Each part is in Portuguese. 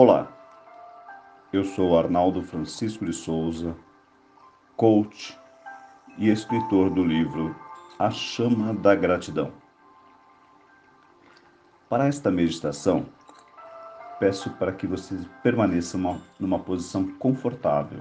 Olá, eu sou Arnaldo Francisco de Souza, coach e escritor do livro A Chama da Gratidão. Para esta meditação, peço para que você permaneça numa posição confortável.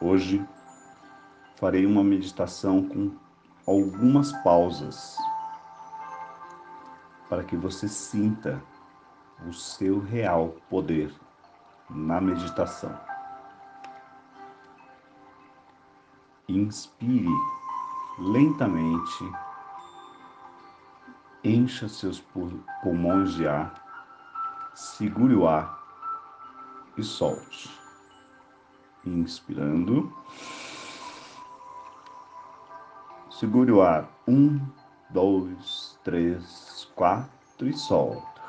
Hoje farei uma meditação com algumas pausas para que você sinta o seu real poder na meditação. Inspire lentamente, encha seus pulmões de ar, segure o ar e solte. Inspirando. Segure o ar. Um, dois, três, quatro e solta.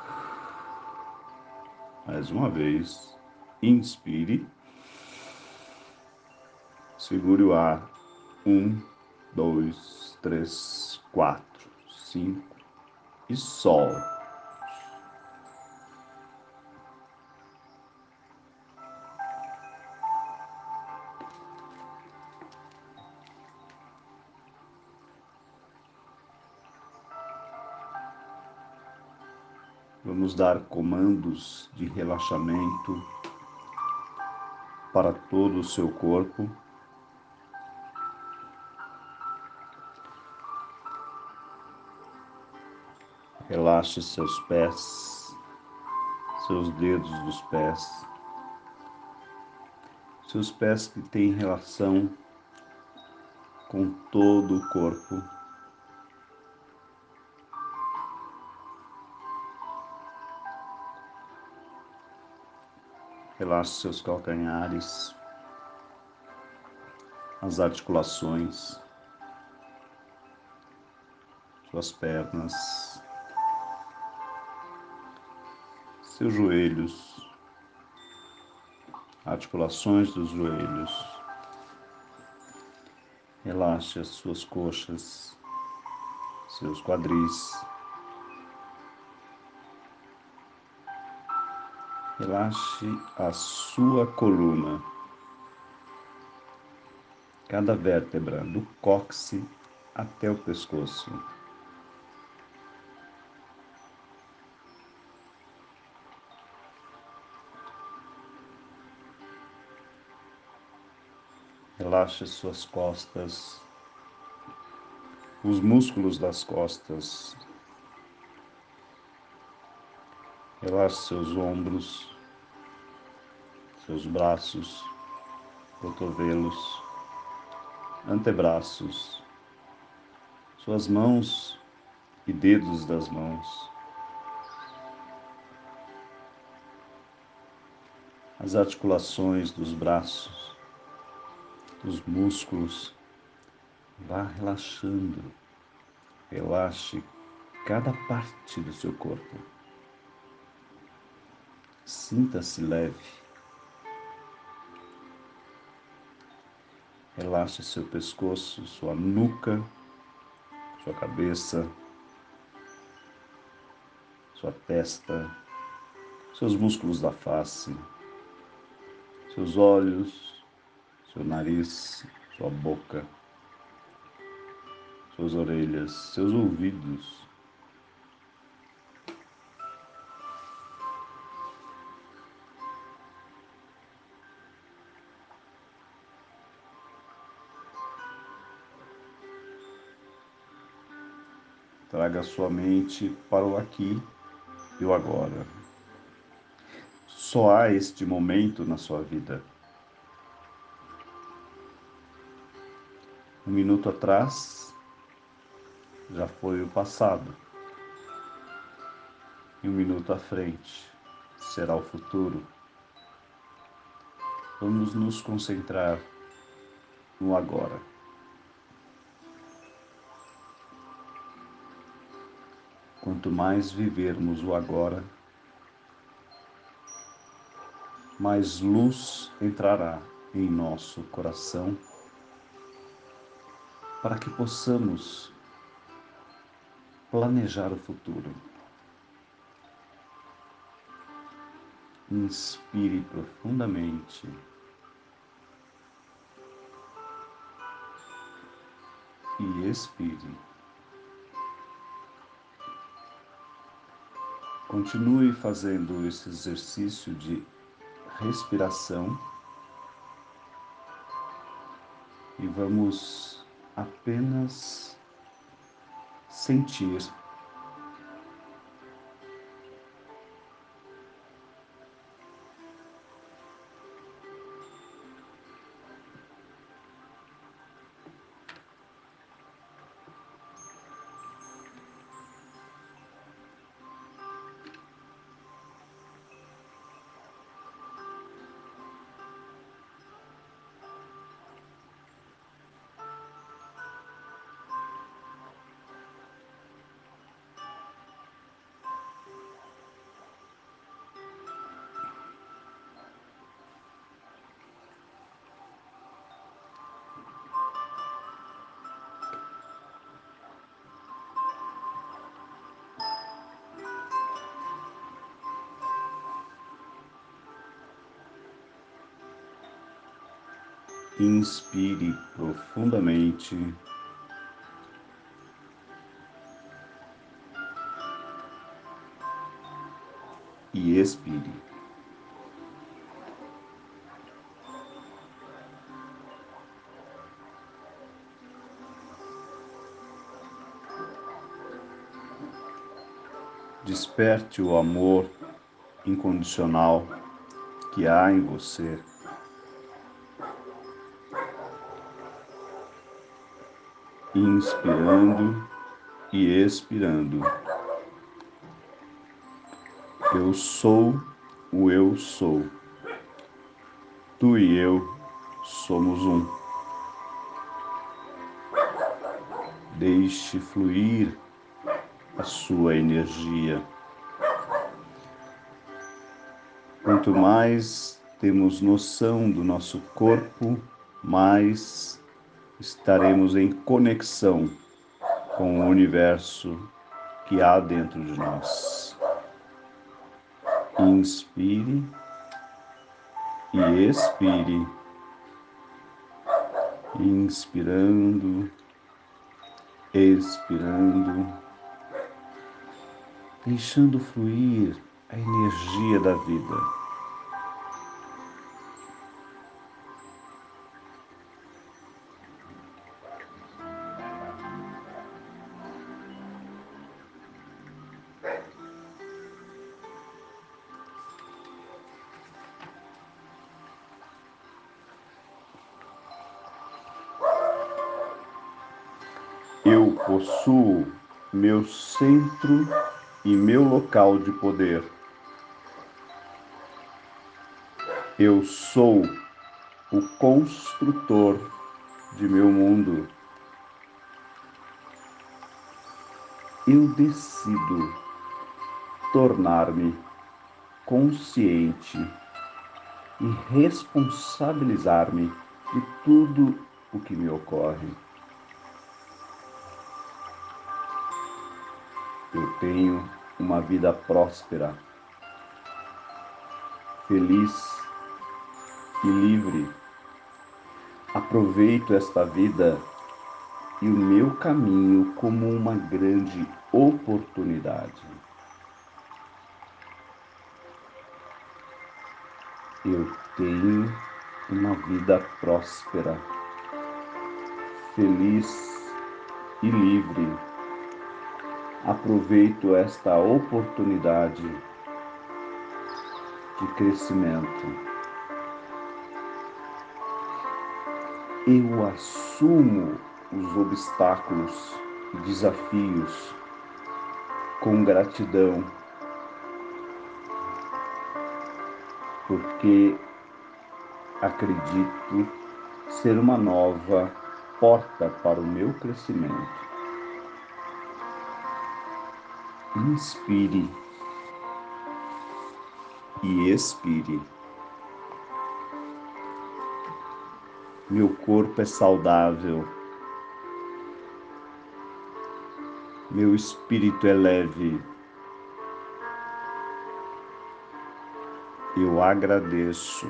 Mais uma vez. Inspire. Segure o ar. Um, dois, três, quatro, cinco e solte. Vamos dar comandos de relaxamento para todo o seu corpo. Relaxe seus pés, seus dedos dos pés, seus pés que têm relação com todo o corpo. Relaxe seus calcanhares, as articulações, suas pernas, seus joelhos, articulações dos joelhos. Relaxe as suas coxas, seus quadris. Relaxe a sua coluna, cada vértebra, do cóccix até o pescoço. Relaxe suas costas, os músculos das costas. Relaxe seus ombros, seus braços, cotovelos, antebraços, suas mãos e dedos das mãos, as articulações dos braços, dos músculos. Vá relaxando, relaxe cada parte do seu corpo. Sinta-se leve. Relaxe seu pescoço, sua nuca, sua cabeça, sua testa, seus músculos da face, seus olhos, seu nariz, sua boca, suas orelhas, seus ouvidos. Traga sua mente para o aqui e o agora. Só há este momento na sua vida. Um minuto atrás já foi o passado. E um minuto à frente será o futuro. Vamos nos concentrar no agora. Quanto mais vivermos o agora, mais luz entrará em nosso coração para que possamos planejar o futuro. Inspire profundamente. E expire. Continue fazendo esse exercício de respiração. E vamos apenas sentir Inspire profundamente. E expire. Desperte o amor incondicional que há em você. Inspirando e expirando. Eu sou o eu sou. Tu e eu somos um. Deixe fluir a sua energia. Quanto mais temos noção do nosso corpo, mais estaremos em conexão com o universo que há dentro de nós. Inspire e expire, inspirando, expirando, deixando fluir a energia da vida. Possuo meu centro e meu local de poder. Eu sou o construtor de meu mundo. Eu decido tornar-me consciente e responsabilizar-me de tudo o que me ocorre. Eu tenho uma vida próspera, feliz e livre. Aproveito esta vida e o meu caminho como uma grande oportunidade. Eu tenho uma vida próspera, feliz e livre aproveito esta oportunidade de crescimento. Eu assumo os obstáculos e desafios com gratidão, porque acredito ser uma nova porta para o meu crescimento. inspire e expire. Meu corpo é saudável, meu espírito é leve. Eu agradeço.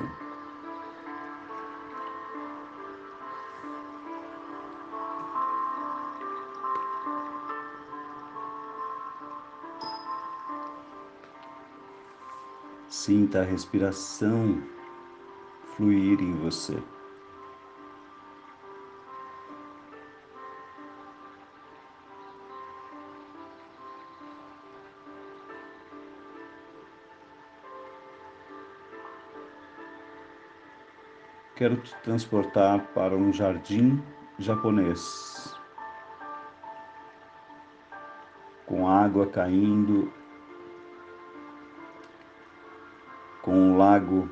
Sinta a respiração fluir em você. Quero te transportar para um jardim japonês, com água caindo lago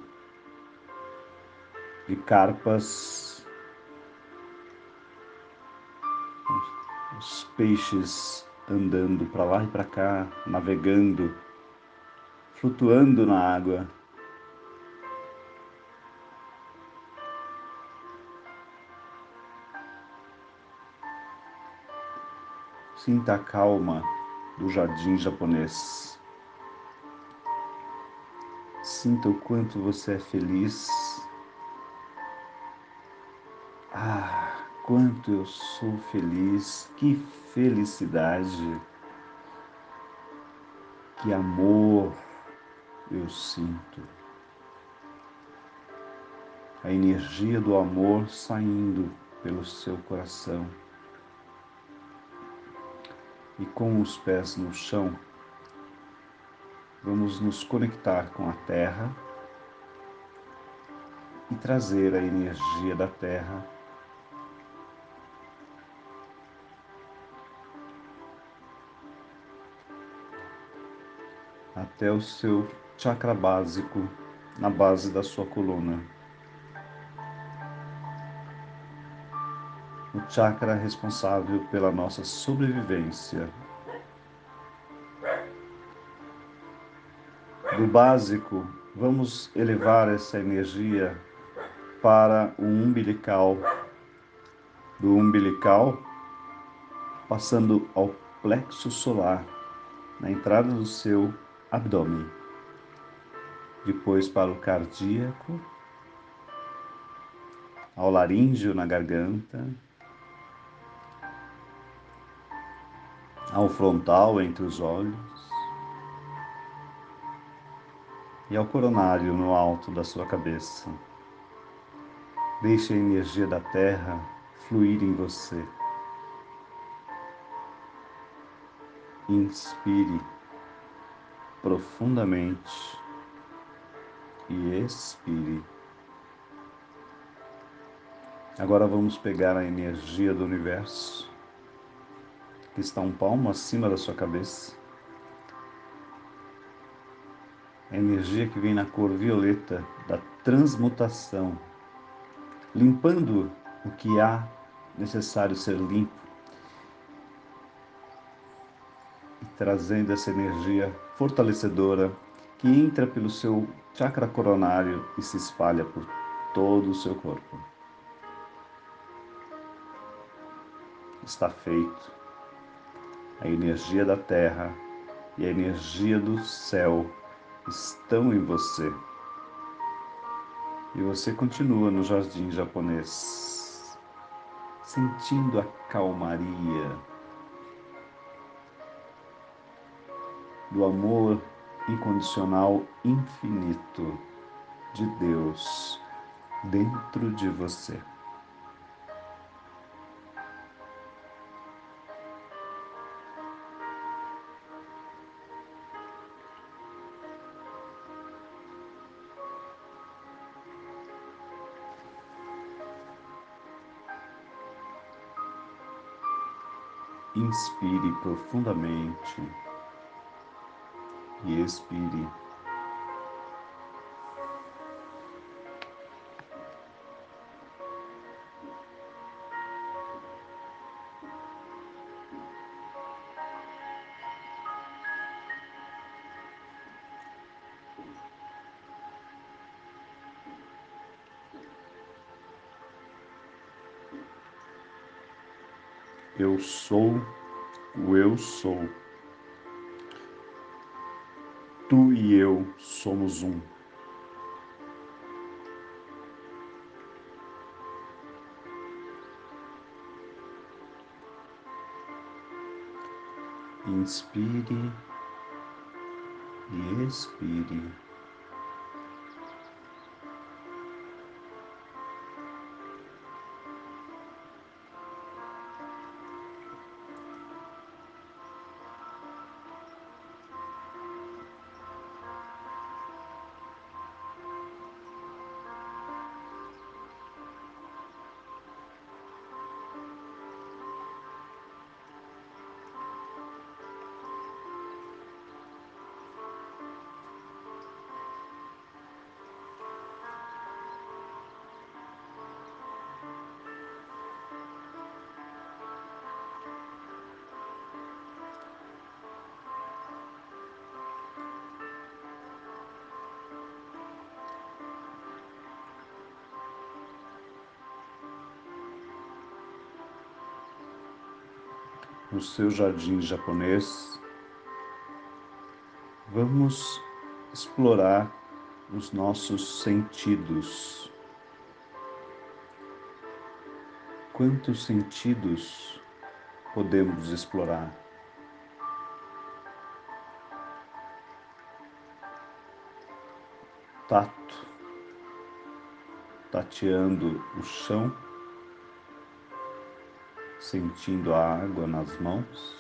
de carpas, os peixes andando para lá e para cá, navegando, flutuando na água. Sinta a calma do jardim japonês. Sinta o quanto você é feliz. Ah, quanto eu sou feliz. Que felicidade. Que amor eu sinto. A energia do amor saindo pelo seu coração. E com os pés no chão, vamos nos conectar com a Terra e trazer a energia da Terra até o seu chakra básico na base da sua coluna. O chakra responsável pela nossa sobrevivência, do básico, vamos elevar essa energia para o umbilical. Do umbilical, passando ao plexo solar, na entrada do seu abdômen. Depois para o cardíaco, ao laríngeo na garganta, ao frontal entre os olhos, e ao coronário no alto da sua cabeça. Deixe a energia da terra fluir em você. Inspire profundamente e expire. Agora vamos pegar a energia do universo que está um palmo acima da sua cabeça a energia que vem na cor violeta da transmutação, limpando o que há necessário ser limpo e trazendo essa energia fortalecedora que entra pelo seu chakra coronário e se espalha por todo o seu corpo. Está feito. A energia da terra e a energia do céu estão em você. E você continua no jardim japonês, sentindo a calmaria do amor incondicional infinito de Deus dentro de você. Inspire profundamente e expire. Tu e eu somos um. Inspire e expire. No seu jardim japonês, vamos explorar os nossos sentidos. Quantos sentidos podemos explorar? Tato, tateando o chão sentindo a água nas mãos,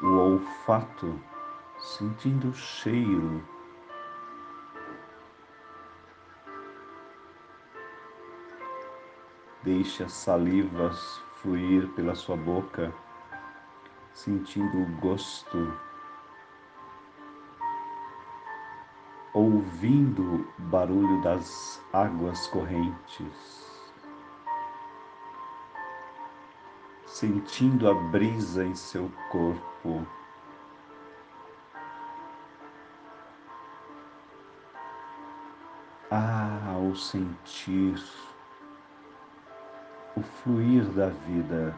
o olfato, sentindo o cheiro, deixe as salivas fluir pela sua boca, sentindo o gosto, ouvindo o barulho das águas correntes. Sentindo a brisa em seu corpo. Ah, ao sentir o fluir da vida.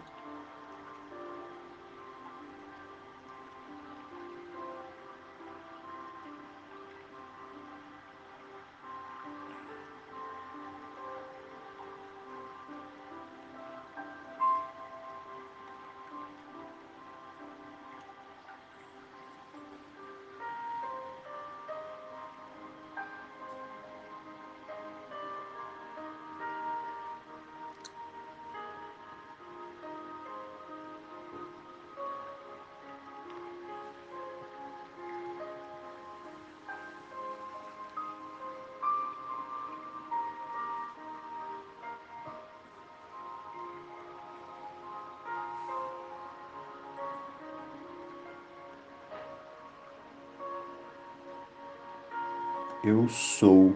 Eu sou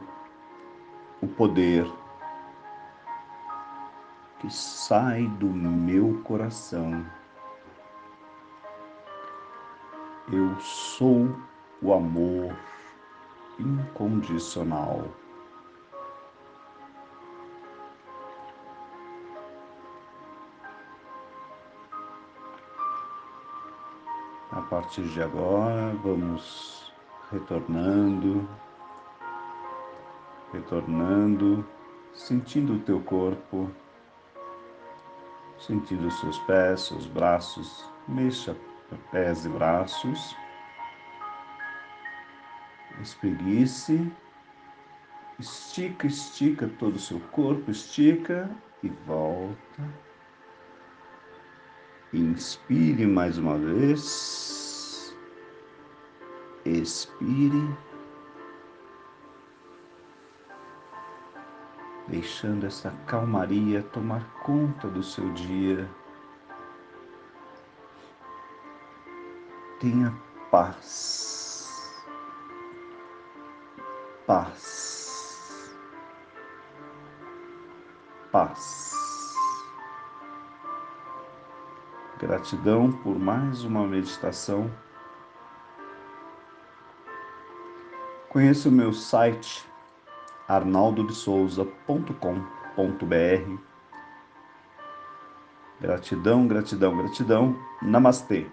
o poder que sai do meu coração. Eu sou o amor incondicional. A partir de agora, vamos retornando retornando, sentindo o teu corpo, sentindo os seus pés, seus braços, mexa pés e braços, espreguice, estica, estica todo o seu corpo, estica e volta. Inspire mais uma vez. Expire. Deixando essa calmaria tomar conta do seu dia. Tenha paz. Paz. Paz. Gratidão por mais uma meditação. Conheça o meu site arnaldodesouza.com.br. Gratidão, gratidão, gratidão. Namastê.